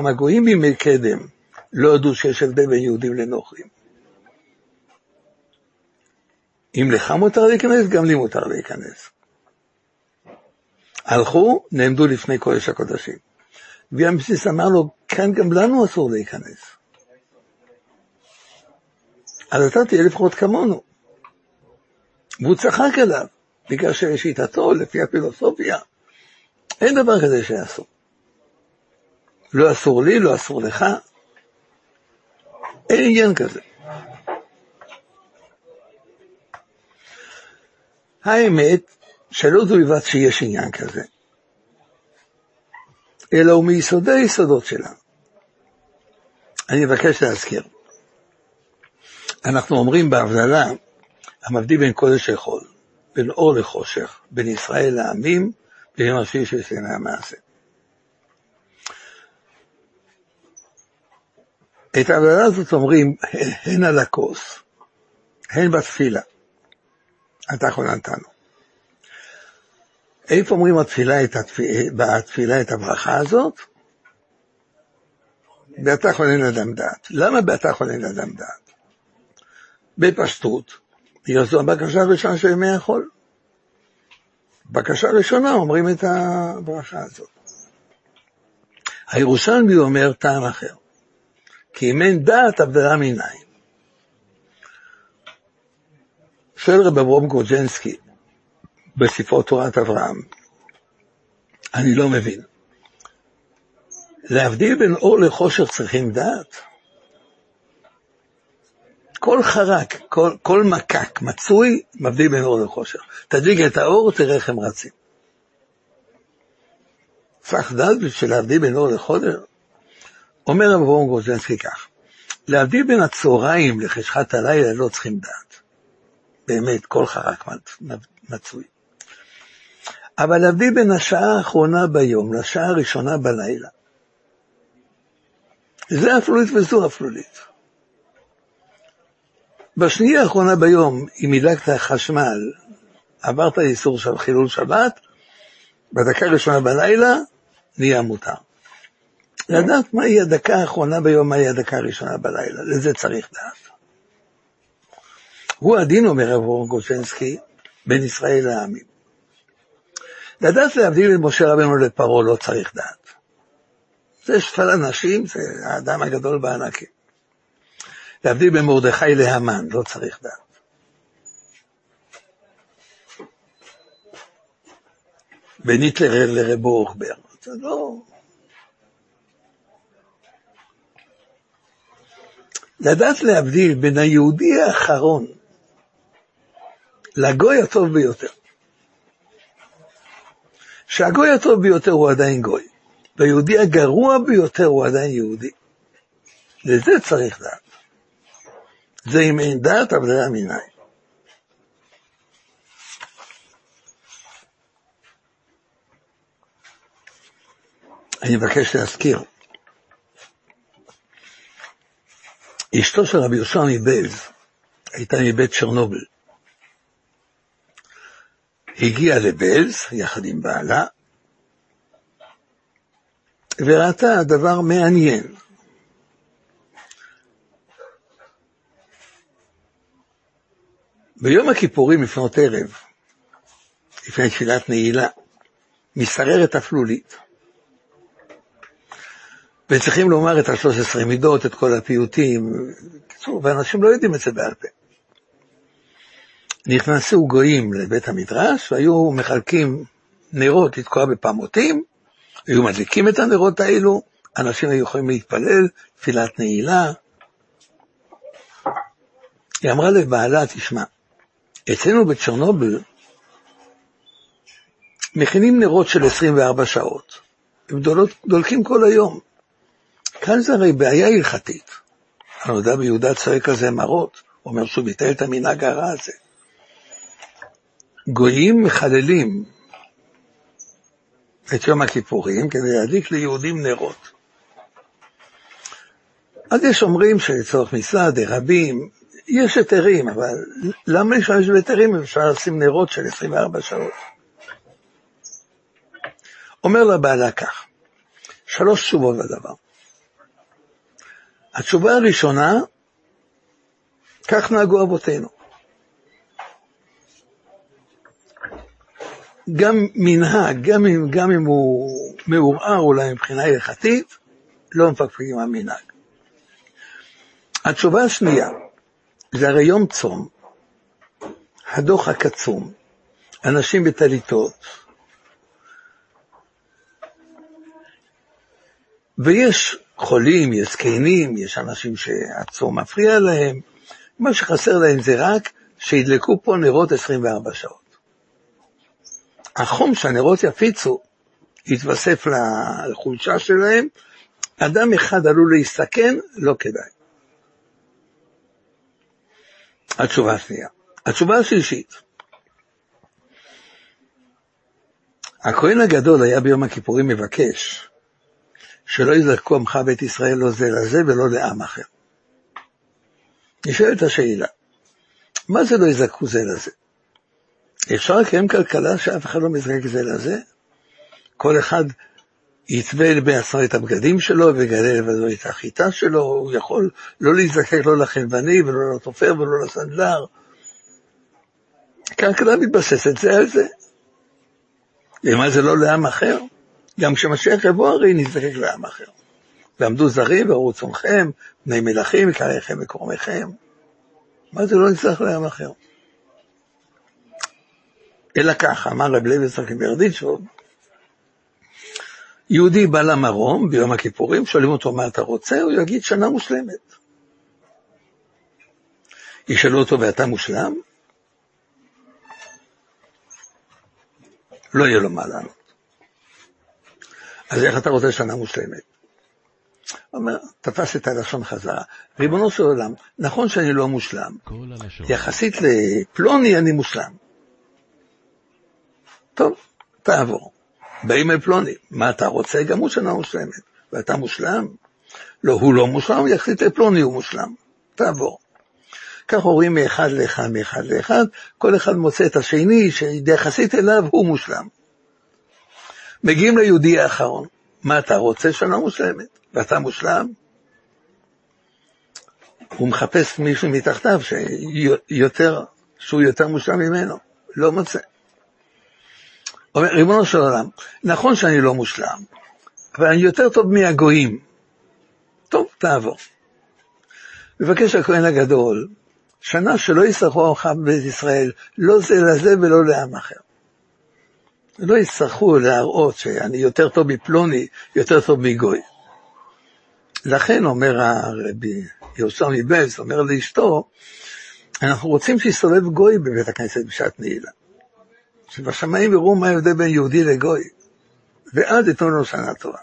הגויים בימי קדם לא ידעו שיש הבדל בין יהודים לנוכרים. אם לך מותר להיכנס, גם לי מותר להיכנס. הלכו, נעמדו לפני קודש הקודשים. ויאמסיס אמר לו, כאן גם לנו אסור להיכנס. אז אתה תהיה לפחות כמונו. והוא צחק עליו, בגלל שלשיטתו, לפי הפילוסופיה, אין דבר כזה שאסור. לא אסור לי, לא אסור לך. אין עניין כזה. האמת שלא זו לבד שיש עניין כזה, אלא הוא מיסודי היסודות שלה. אני מבקש להזכיר. אנחנו אומרים בהבדלה, המבדיל בין קודש לחול, בין אור לחושך, בין ישראל לעמים, בין השביעי של סיימי המעשה. את ההבדלה הזאת אומרים הן על הכוס, הן בתפילה. אתה חוננתנו. איפה אומרים בתפילה את, התפילה, בתפילה את הברכה הזאת? באתה חונן אדם דעת. למה באתה חונן אדם דעת? בפשטות, בגלל זו הבקשה הראשונה של ימי החול. בקשה ראשונה אומרים את הברכה הזאת. הירושלמי אומר טעם אחר, כי אם אין דעת הבדלה מנין. שואל רב אברום גרוג'נסקי בספרו תורת אברהם, אני לא מבין. להבדיל בין אור לחושך צריכים דעת? כל חרק, כל, כל מקק מצוי, מבדיל בין אור לחושך. תדליק את האור, תראה איך הם רצים. צריך דעת בשביל להבדיל בין אור לחושך? אומר רב אברום גוזנסקי כך, להבדיל בין הצהריים לחשכת הלילה לא צריכים דעת. באמת, כל חרק מצוי. אבל להבדיל בין השעה האחרונה ביום לשעה הראשונה בלילה, זה אפלולית וזו אפלולית. בשנייה האחרונה ביום, אם הדלקת חשמל, עברת איסור של חילול שבת, בדקה הראשונה בלילה, נהיה מותר. לדעת מהי הדקה האחרונה ביום, מהי הדקה הראשונה בלילה, לזה צריך דעת. הוא הדין, אומר רב גושנסקי, בין ישראל לעמים. לדעת להבדיל את משה רבנו לפרעה לא צריך דעת. זה שפל אנשים, זה האדם הגדול בענקים. להבדיל בין מרדכי להמן, לא צריך דעת. בין היטלר לרב אורחבר, זה לא... לדעת להבדיל בין היהודי האחרון לגוי הטוב ביותר. שהגוי הטוב ביותר הוא עדיין גוי, והיהודי הגרוע ביותר הוא עדיין יהודי. לזה צריך דעת. זה אם אין דעת, אבל זה המיניים. אני מבקש להזכיר, אשתו של רבי יהושע מבלז הייתה מבית צ'רנובל. הגיעה לבלז יחד עם בעלה, וראתה דבר מעניין. ביום הכיפורים לפנות ערב, לפני תפילת נעילה, מסתררת אפלולית. וצריכים לומר את השלוש עשרה מידות, את כל הפיוטים, בקיצור, ואנשים לא יודעים את זה בעל פה. נכנסו גויים לבית המדרש, והיו מחלקים נרות לתקוע בפעמותים, היו מדליקים את הנרות האלו, אנשים היו יכולים להתפלל, תפילת נעילה. היא אמרה לבעלה, תשמע, אצלנו בצ'רנובל מכינים נרות של 24 שעות, הם דולות, דולקים כל היום. כאן זה הרי בעיה הלכתית. הנודע ביהודה צועק על זה מרות, אומר שהוא ביטל את המנהג הרע הזה. גויים מחללים את יום הכיפורים כדי להדליק ליהודים נרות. אז יש אומרים שלצורך מצווה דרבים, יש היתרים, אבל למה להשתמש בהיתרים אם אפשר לשים נרות של 24 שעות? אומר לבעלה כך, שלוש תשובות לדבר. התשובה הראשונה, כך נהגו אבותינו. גם מנהג, גם אם, גם אם הוא מעורער אולי מבחינה הלכתית, לא מפקפקים המנהג. התשובה השנייה, זה הרי יום צום, הדוח הקצום, אנשים בטליתות, ויש חולים, יש זקנים, יש אנשים שהצום מפריע להם, מה שחסר להם זה רק שידלקו פה נרות 24 שעות. החום שהנרות יפיצו יתווסף לחולשה שלהם, אדם אחד עלול להסתכן, לא כדאי. התשובה השנייה. התשובה השלישית, הכהן הגדול היה ביום הכיפורים מבקש שלא יזרקו עמך בית ישראל לא זה לזה ולא לעם אחר. נשאלת השאלה, מה זה לא יזרקו זה לזה? אפשר לקיים כלכלה שאף אחד לא מזרק זה לזה? כל אחד יתווה בעצמו את הבגדים שלו ויגלה לבדו את החיטה שלו, הוא יכול לא להזדקק לא לחלבני ולא לתופר ולא לסנדלר. כלכלה מתבססת זה על זה. ומה זה לא לעם אחר? גם כשמשיח יבוא הרי נזדקק לעם אחר. ועמדו זרים וראו צומכם, בני מלכים, יקריכם וקורמיכם. מה זה לא נצטרך לעם אחר? אלא כך, אמר רב לוי יצחק ברדיצ'וב, יהודי בא למרום ביום הכיפורים, שואלים אותו מה אתה רוצה, הוא יגיד שנה מושלמת. ישאלו אותו ואתה מושלם? לא יהיה לו מה לענות. אז איך אתה רוצה שנה מושלמת? אומר, תפס את הלשון חזרה. ריבונו של עולם, נכון שאני לא מושלם, יחסית לפלוני אני מושלם. טוב, תעבור. באים אל פלוני, מה אתה רוצה? גם הוא שנה מושלמת. ואתה מושלם? לא, הוא לא מושלם, יחסית לפלוני הוא מושלם. תעבור. כך הורים מאחד לאחד, מאחד לאחד, כל אחד מוצא את השני שיחסית אליו הוא מושלם. מגיעים ליהודי האחרון, מה אתה רוצה שנה מושלמת? ואתה מושלם? הוא מחפש מישהו מתחתיו שיותר, שהוא יותר מושלם ממנו, לא מוצא. אומר, ריבונו של עולם, נכון שאני לא מושלם, אבל אני יותר טוב מהגויים. טוב, תעבור. מבקש הכהן הגדול, שנה שלא יצטרכו עמך בבית ישראל, לא זה לזה ולא לעם אחר. לא יצטרכו להראות שאני יותר טוב מפלוני, יותר טוב מגוי. לכן אומר הרבי יהושע מבלס, אומר לאשתו, אנחנו רוצים שיסתובב גוי בבית הכנסת בשעת נעילה. שבשמיים יראו מה ההבדל בין יהודי לגוי, ואז ייתנו לנו שנה טובה.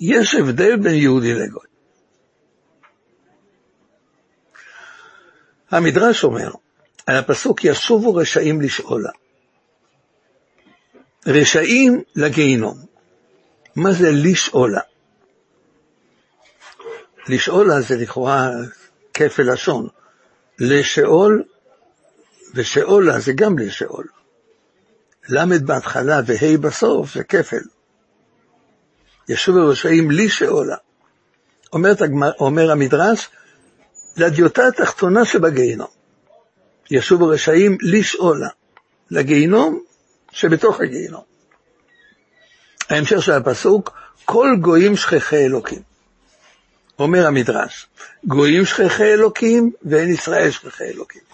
יש הבדל בין יהודי לגוי. המדרש אומר, על הפסוק ישובו רשעים לשאולה. רשעים לגיהינום. מה זה לשאולה? לשאולה זה לכאורה כפל לשון. לשאול ושאולה זה גם לשאול. למד בהתחלה וה' בסוף זה כפל. ישוב הרשעים לי שאולה. אומר, אומר המדרש, לדיוטה התחתונה שבגיהינום. ישוב הרשעים לשאולה, לגיהינום שבתוך הגיהינום. ההמשך של הפסוק, כל גויים שכחי אלוקים. אומר המדרש, גויים שכחי אלוקים ואין ישראל שכחי אלוקים.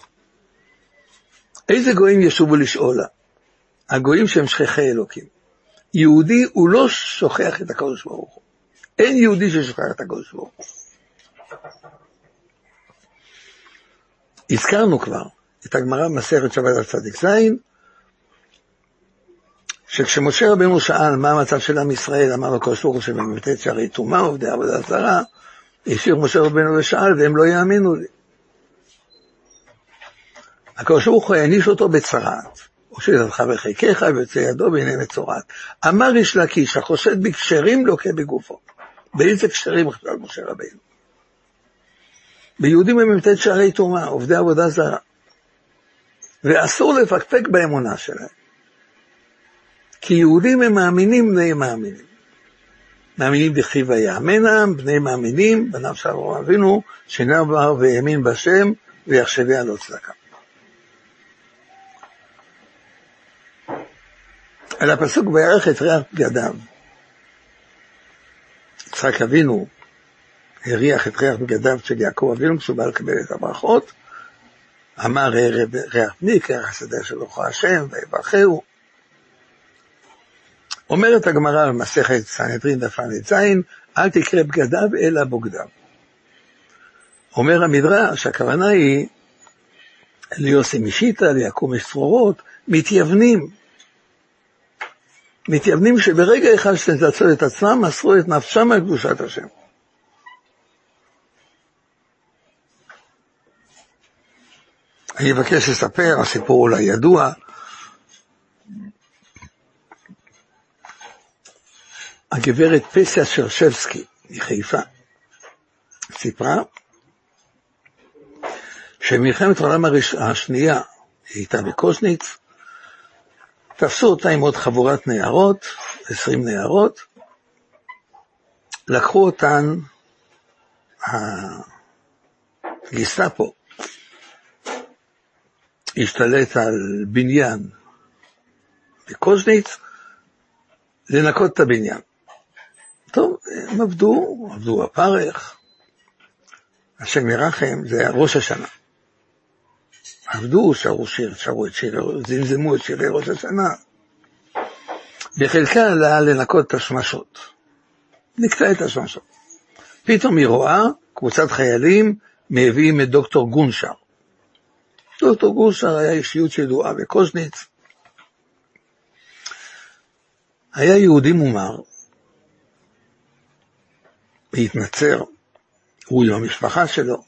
איזה גויים ישובו לשאולה? הגויים שהם שכחי אלוקים. יהודי הוא לא שוכח את הקדוש ברוך הוא. אין יהודי ששוכח את הקדוש ברוך הוא. הזכרנו כבר את הגמרא במסכת שבת על צדיק ז', שכשמשה רבנו שאל מה המצב של עם ישראל, אמר הקדוש ברוך הוא שבמ"ט שערי טומאה עובדי עבודה זרה, השאיר משה רבנו ושאל והם לא יאמינו לי. הקדוש ברוך הוא העניש אותו בצרעת. הושיט אותך בחיקך ויוצא ידו בעיני מצורעת. אמר איש לקיש, החושד בקשרים לוקה בגופו. באיזה קשרים חשב משה רבינו? ביהודים הם מ"ט שערי טומאה, עובדי עבודה זרה. ואסור לפקפק באמונה שלהם. כי יהודים הם מאמינים בני מאמינים. מאמינים דכתיב ויאמנם, בני מאמינים, בניו של אברהם אבינו, שנעבר והאמין בשם, ויחשביה לא צדקה. על הפסוק ויערך את ריח בגדיו. יצחק אבינו הריח את ריח בגדיו של יעקב אבינו כשהוא בא לקבל את הברכות, אמר ריח בני, כריח השדה של אוכל השם, ויברכהו. אומרת הגמרא במסכת סנהדרין דף ל"ז, אל תקרא בגדיו אלא בוגדיו. אומר המדרש, הכוונה היא ליוסי משיטה, ליעקב משרורות, מתייוונים. מתייוונים שברגע אחד שתנצלו את עצמם, מסרו את נפשם על קדושת השם. אני אבקש לספר, הסיפור אולי ידוע. הגברת פסיה שרשבסקי מחיפה סיפרה שבמלחמת העולם השנייה היא הייתה בקוז'ניץ, תפסו אותה עם עוד חבורת נערות, עשרים נערות, לקחו אותן הגסטאפו, השתלט על בניין בקוז'ניץ, לנקות את הבניין. טוב, הם עבדו, עבדו בפרך, השם ירחם, זה היה ראש השנה. עבדו, שרו שיר, שרו את שיר, זמזמו את שירי ראש השנה. בחלקה עלה לנקות את השמשות. נקטע את השמשות. פתאום היא רואה קבוצת חיילים מביאים את דוקטור גונשר. דוקטור גונשר היה אישיות ידועה בקוז'ניץ. היה יהודי מומר, והתנצר, הוא עם המשפחה שלו,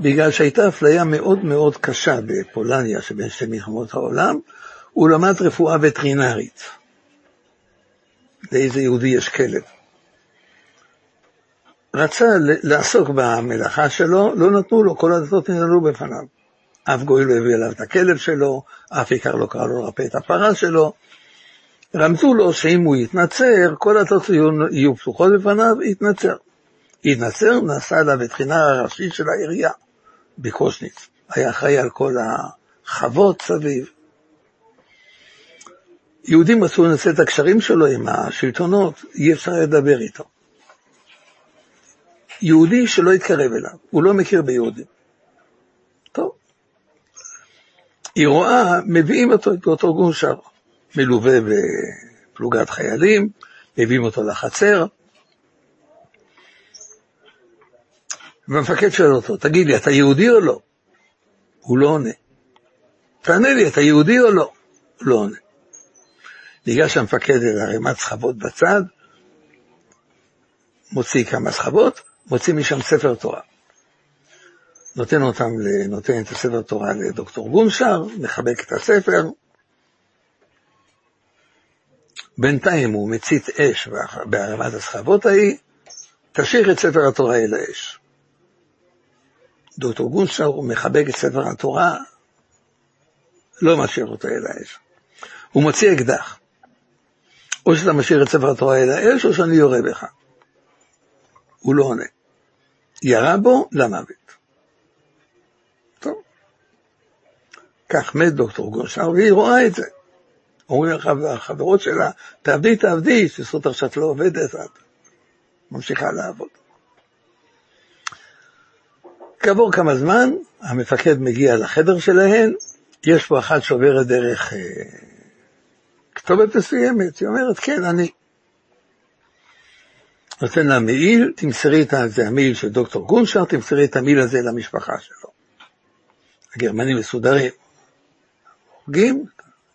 בגלל שהייתה אפליה מאוד מאוד קשה בפולניה שבין שתי מלחמות העולם, הוא למד רפואה וטרינרית. לאיזה יהודי יש כלב. רצה לעסוק במלאכה שלו, לא נתנו לו, כל הדתות ננעלו בפניו. אף גוי לא הביא אליו את הכלב שלו, אף עיקר לא קרא לו לרפא את הפרה שלו. רמזו לו שאם הוא יתנצר, כל הדתות יהיו, יהיו פתוחות בפניו, יתנצר. התנצר, נסע לווטרינר הראשי של העירייה בקושניץ. היה אחראי על כל החוות סביב. יהודים רצו לנצל את הקשרים שלו עם השלטונות, אי אפשר לדבר איתו. יהודי שלא יתקרב אליו, הוא לא מכיר ביהודים. היא רואה, מביאים אותו, את אותו גונשר, מלווה בפלוגת חיילים, מביאים אותו לחצר, והמפקד שואל אותו, תגיד לי, אתה יהודי או לא? הוא לא עונה. תענה לי, אתה יהודי או לא? הוא לא עונה. ניגש המפקד אל ערימת סחבות בצד, מוציא כמה סחבות, מוציא משם ספר תורה. נותן אותם, נותן את הספר תורה לדוקטור גונשר, מחבק את הספר. בינתיים הוא מצית אש בערימת הסחבות ההיא, תשאיר את ספר התורה אל האש. דוקטור גונשר הוא מחבק את ספר התורה, לא משאיר אותו אל האש. הוא מוציא אקדח. או שאתה משאיר את ספר התורה אל האש, או שאני יורה בך. הוא לא עונה. ירה בו למוות. כך מת דוקטור גונשר, והיא רואה את זה. אומרים לך, החברות שלה, תעבדי, תעבדי, שסוטר שאת לא עובדת, את ממשיכה לעבוד. כעבור כמה זמן, המפקד מגיע לחדר שלהן, יש פה אחת שעוברת דרך אה, כתובת מסוימת, היא אומרת, כן, אני. נותן לה מעיל, תמסרי את זה המעיל של דוקטור גונשר, תמסרי את המעיל הזה למשפחה שלו. הגרמנים מסודרים. הורגים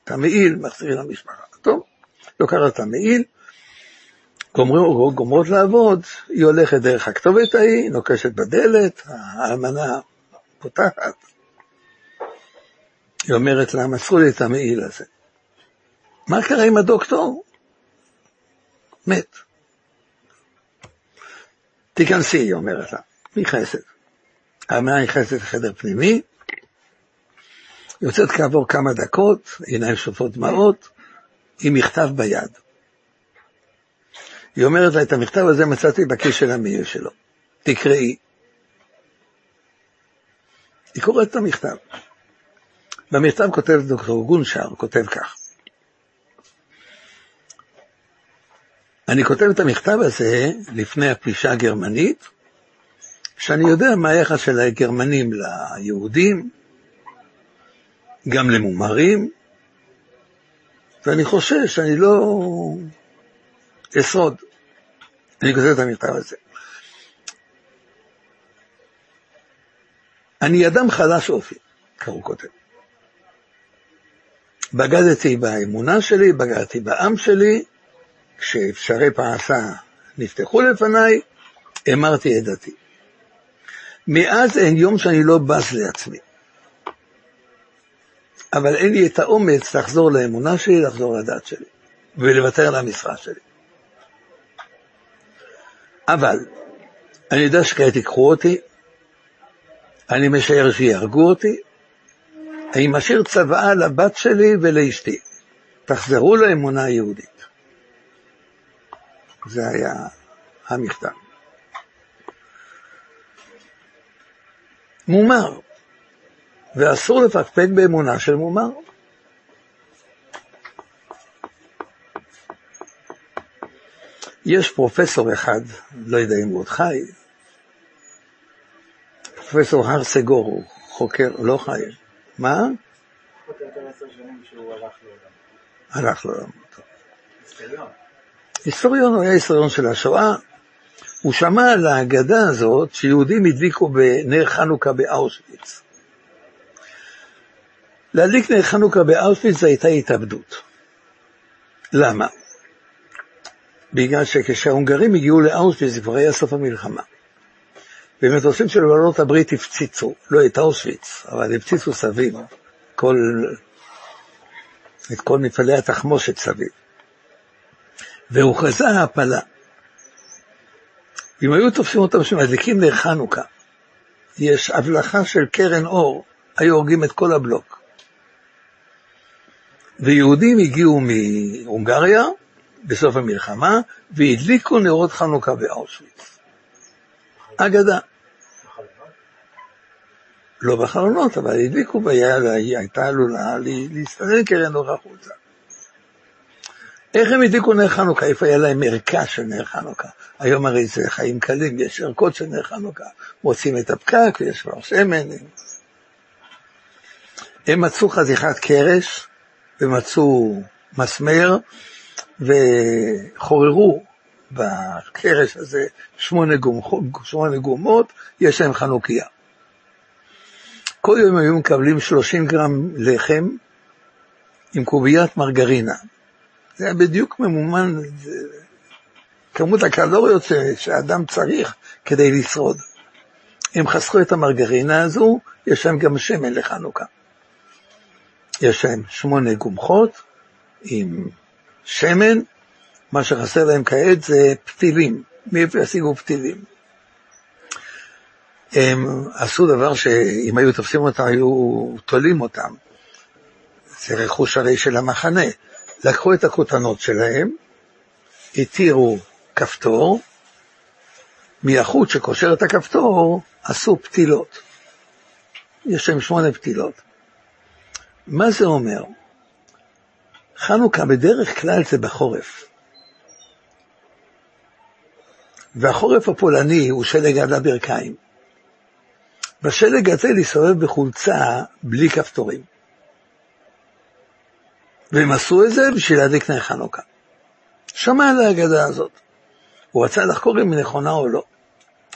את המעיל, מחזירים למשפחה. טוב, לוקחת את המעיל, גומרות, לעבוד, היא הולכת דרך הכתובת ההיא, נוקשת בדלת, האלמנה פותחת. היא אומרת לה, מסרו לי את המעיל הזה. מה קרה עם הדוקטור? מת. תיכנסי, היא אומרת לה, נכנסת. האמנה נכנסת לחדר פנימי, יוצאת כעבור כמה דקות, עיניים שופות דמעות, עם מכתב ביד. היא אומרת לה, את המכתב הזה מצאתי בכיס של המעיל שלו, תקראי. היא קוראת את המכתב. במכתב כותב דוקטור גונשר, כותב כך: אני כותב את המכתב הזה לפני הפלישה הגרמנית, שאני יודע מה היחס של הגרמנים ליהודים, גם למומרים, ואני חושש שאני לא אשרוד. אני כותב את המכתב הזה. אני אדם חלש אופי, כך הוא כותב. בגדתי באמונה שלי, בגדתי בעם שלי, כשאפשרי פרנסה נפתחו לפניי, אמרתי את דעתי. מאז אין יום שאני לא בז לעצמי. אבל אין לי את האומץ לחזור לאמונה שלי, לחזור לדת שלי, ולוותר על המשרה שלי. אבל אני יודע שכעת ייקחו אותי, אני משער שיהרגו אותי, אני משאיר צוואה לבת שלי ולאשתי, תחזרו לאמונה היהודית. זה היה המכתב. מומר, ואסור לפקפק באמונה של מומר. יש פרופסור אחד, לא יודע אם הוא עוד חי, פרופסור הר סגור, הוא חוקר, לא חי. מה? הלך לעולם. היסטוריון, הוא היה היסטוריון של השואה, הוא שמע על האגדה הזאת שיהודים הדליקו בנר חנוכה באושוויץ. להדליק נר חנוכה באושוויץ זה הייתה התאבדות. למה? בגלל שכשההונגרים הגיעו לאושוויץ זה כבר היה סוף המלחמה. ומטוסים של בעלות הברית הפציצו, לא את אושוויץ, אבל הפציצו סביב, כל, את כל מפעלי התחמושת סביב. והוכרזה העפלה. אם היו תופסים אותם שמדליקים נר חנוכה, יש הבלחה של קרן אור, היו הורגים את כל הבלוק. ויהודים הגיעו מהונגריה בסוף המלחמה והדליקו נרות חנוכה באושוויץ. אגדה. לא בחלונות, אבל הדליקו, והייתה עלולה להסתנן קרן אור החוצה. איך הם הדליקו נר חנוכה? איפה היה להם ערכה של נר חנוכה? היום הרי זה חיים קלים, יש ערכות של נר חנוכה. מוצאים את הפקק, ויש כבר שמן. הם מצאו חתיכת קרש, ומצאו מסמר, וחוררו בקרש הזה שמונה, גומ, שמונה גומות, יש להם חנוכיה. כל יום היו מקבלים 30 גרם לחם עם קוביית מרגרינה. זה היה בדיוק ממומן, כמות הקלוריות שאדם צריך כדי לשרוד. הם חסכו את המרגרינה הזו, יש להם גם שמן לחנוכה. יש להם שמונה גומחות עם שמן, מה שחסר להם כעת זה פתילים. מאיפה ישיגו פתילים? הם עשו דבר שאם היו תופסים אותם, היו תולים אותם. זה רכוש הרי של המחנה. לקחו את הכותנות שלהם, התירו כפתור, מהחוט שקושר את הכפתור עשו פתילות. יש להם שמונה פתילות. מה זה אומר? חנוכה בדרך כלל זה בחורף. והחורף הפולני הוא שלג על הברכיים. בשלג הזה להסתובב בחולצה בלי כפתורים. והם עשו את זה בשביל להדליק נר חנוכה. שמע על ההגדה הזאת. הוא רצה לחקור אם היא נכונה או לא.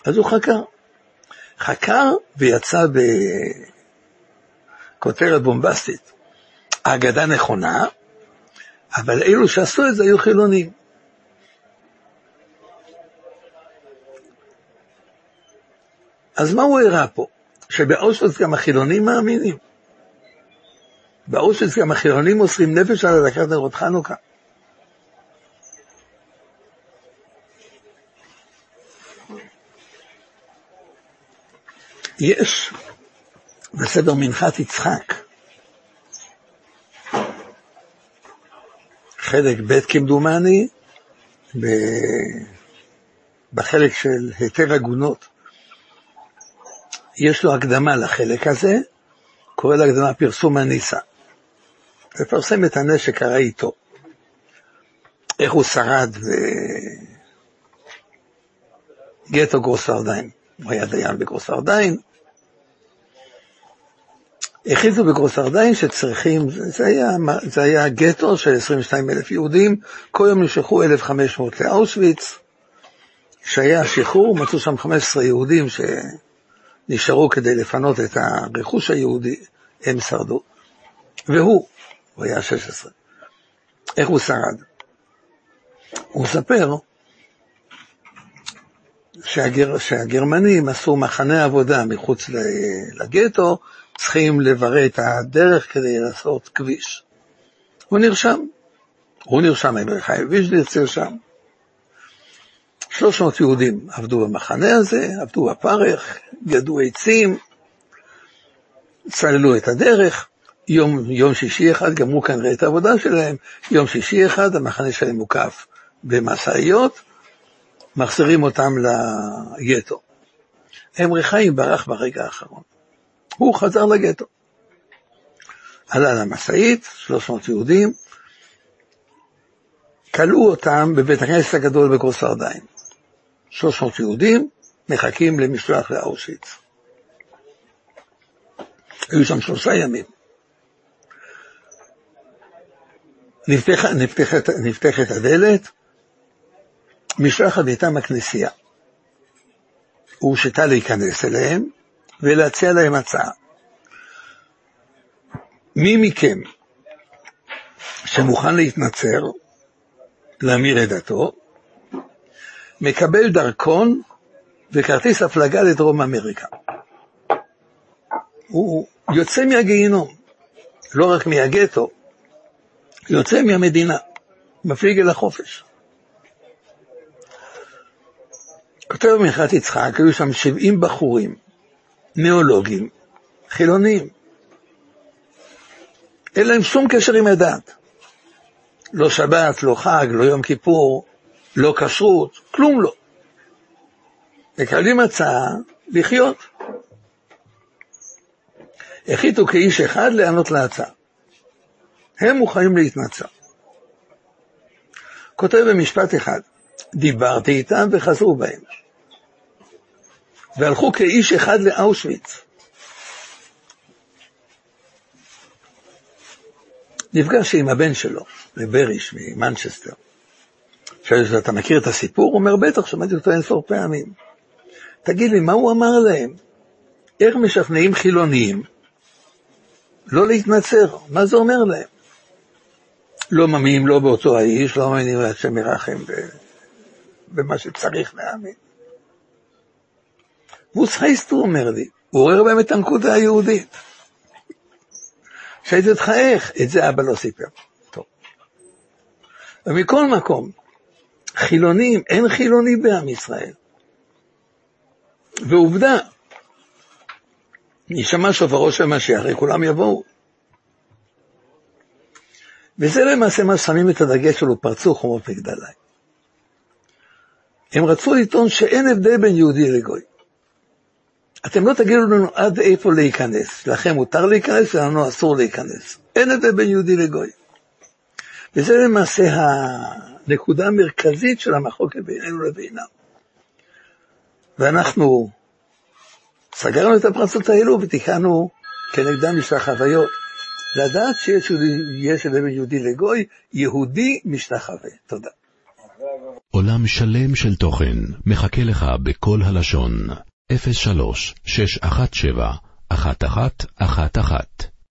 אז הוא חקר. חקר ויצא בכותרת בומבסטית. ההגדה נכונה, אבל אלו שעשו את זה היו חילונים. אז מה הוא הראה פה? שבאושוויץ גם החילונים מאמינים. באושוויץ גם החילונים מוסרים נפש על הדלקת נרות חנוכה. יש בסדר מנחת יצחק, חלק ב' כמדומני, בחלק של היתר עגונות, יש לו הקדמה לחלק הזה, קורא להקדמה פרסום הניסה. לפרסם את הנס שקרה איתו. איך הוא שרד בגטו גרוסרדיין. הוא היה דיין בגרוסרדיין. הכריזו בגרוסרדיין שצריכים, זה היה, זה היה גטו של 22 אלף יהודים, כל יום נמשכו 1,500 לאושוויץ. כשהיה השחרור מצאו שם 15 יהודים שנשארו כדי לפנות את הרכוש היהודי, הם שרדו. והוא, הוא היה 16. איך הוא שרד? הוא מספר שהגר, שהגרמנים עשו מחנה עבודה מחוץ לגטו, צריכים לברר את הדרך כדי לעשות כביש. הוא נרשם. הוא נרשם, חיים ויז'ניץ נרשם. 300 יהודים עבדו במחנה הזה, עבדו בפרך, גדעו עצים, צללו את הדרך, יום, יום שישי אחד גמרו כנראה את העבודה שלהם, יום שישי אחד המחנה שלהם מוקף במשאיות, מחזירים אותם לגטו. אמרי חיים ברח ברגע האחרון. הוא חזר לגטו. עלה למשאית, 300 יהודים, כלאו אותם בבית הכנסת הגדול בגרוסרדיין. 300 יהודים מחכים למשלוח לאושוויץ. היו שם שלושה ימים. נפתחת, נפתחת, נפתחת הדלת, משלחת מטעם הכנסייה. הורשתה להיכנס אליהם ולהציע להם הצעה. מי מכם שמוכן להתנצר, להמיר את דתו, מקבל דרכון וכרטיס הפלגה לדרום אמריקה. הוא יוצא מהגיהינום, לא רק מהגטו, יוצא מהמדינה, מפליג אל החופש. כותב במנחת יצחק, היו שם 70 בחורים, ניאולוגים, חילונים. אין להם שום קשר עם הדת. לא שבת, לא חג, לא יום כיפור, לא כשרות, כלום לא. מקבלים הצעה לחיות. החליטו כאיש אחד לענות להצעה. הם מוכנים להתנצר. כותב במשפט אחד, דיברתי איתם וחזרו בהם. והלכו כאיש אחד לאושוויץ. נפגש עם הבן שלו, לבריש ממנצ'סטר. שואל אתה מכיר את הסיפור? הוא אומר, בטח, שמעתי אותו אינסור פעמים. תגיד לי, מה הוא אמר להם? איך משכנעים חילונים לא להתנצר? מה זה אומר להם? לא מאמינים לא באותו האיש, לא מאמינים להשם ירחם במה שצריך להאמין. הוא אומר לי, הוא עורר בהם את הנקודה היהודית. שהייתי איך? את זה אבא לא סיפר. טוב. ומכל מקום, חילונים, אין חילוני בעם ישראל. ועובדה, נשמע שופרו של משיח, כולם יבואו. וזה למעשה מה ששמים את הדגש שלו, פרצו חומות מגדלי. הם רצו לטעון שאין הבדל בין יהודי לגוי. אתם לא תגידו לנו עד איפה להיכנס, לכם מותר להיכנס ולנו אסור להיכנס. אין הבדל בין יהודי לגוי. וזה למעשה הנקודה המרכזית של המחוקת בינינו לבינם. ואנחנו סגרנו את הפרצות האלו ותיקנו כנגדם משתחוויות. לדעת שיש יש הבדל בין יהודי לגוי, יהודי משתחווה. תודה. עולם שלם של תוכן מחכה לך בכל הלשון, 03 617 1111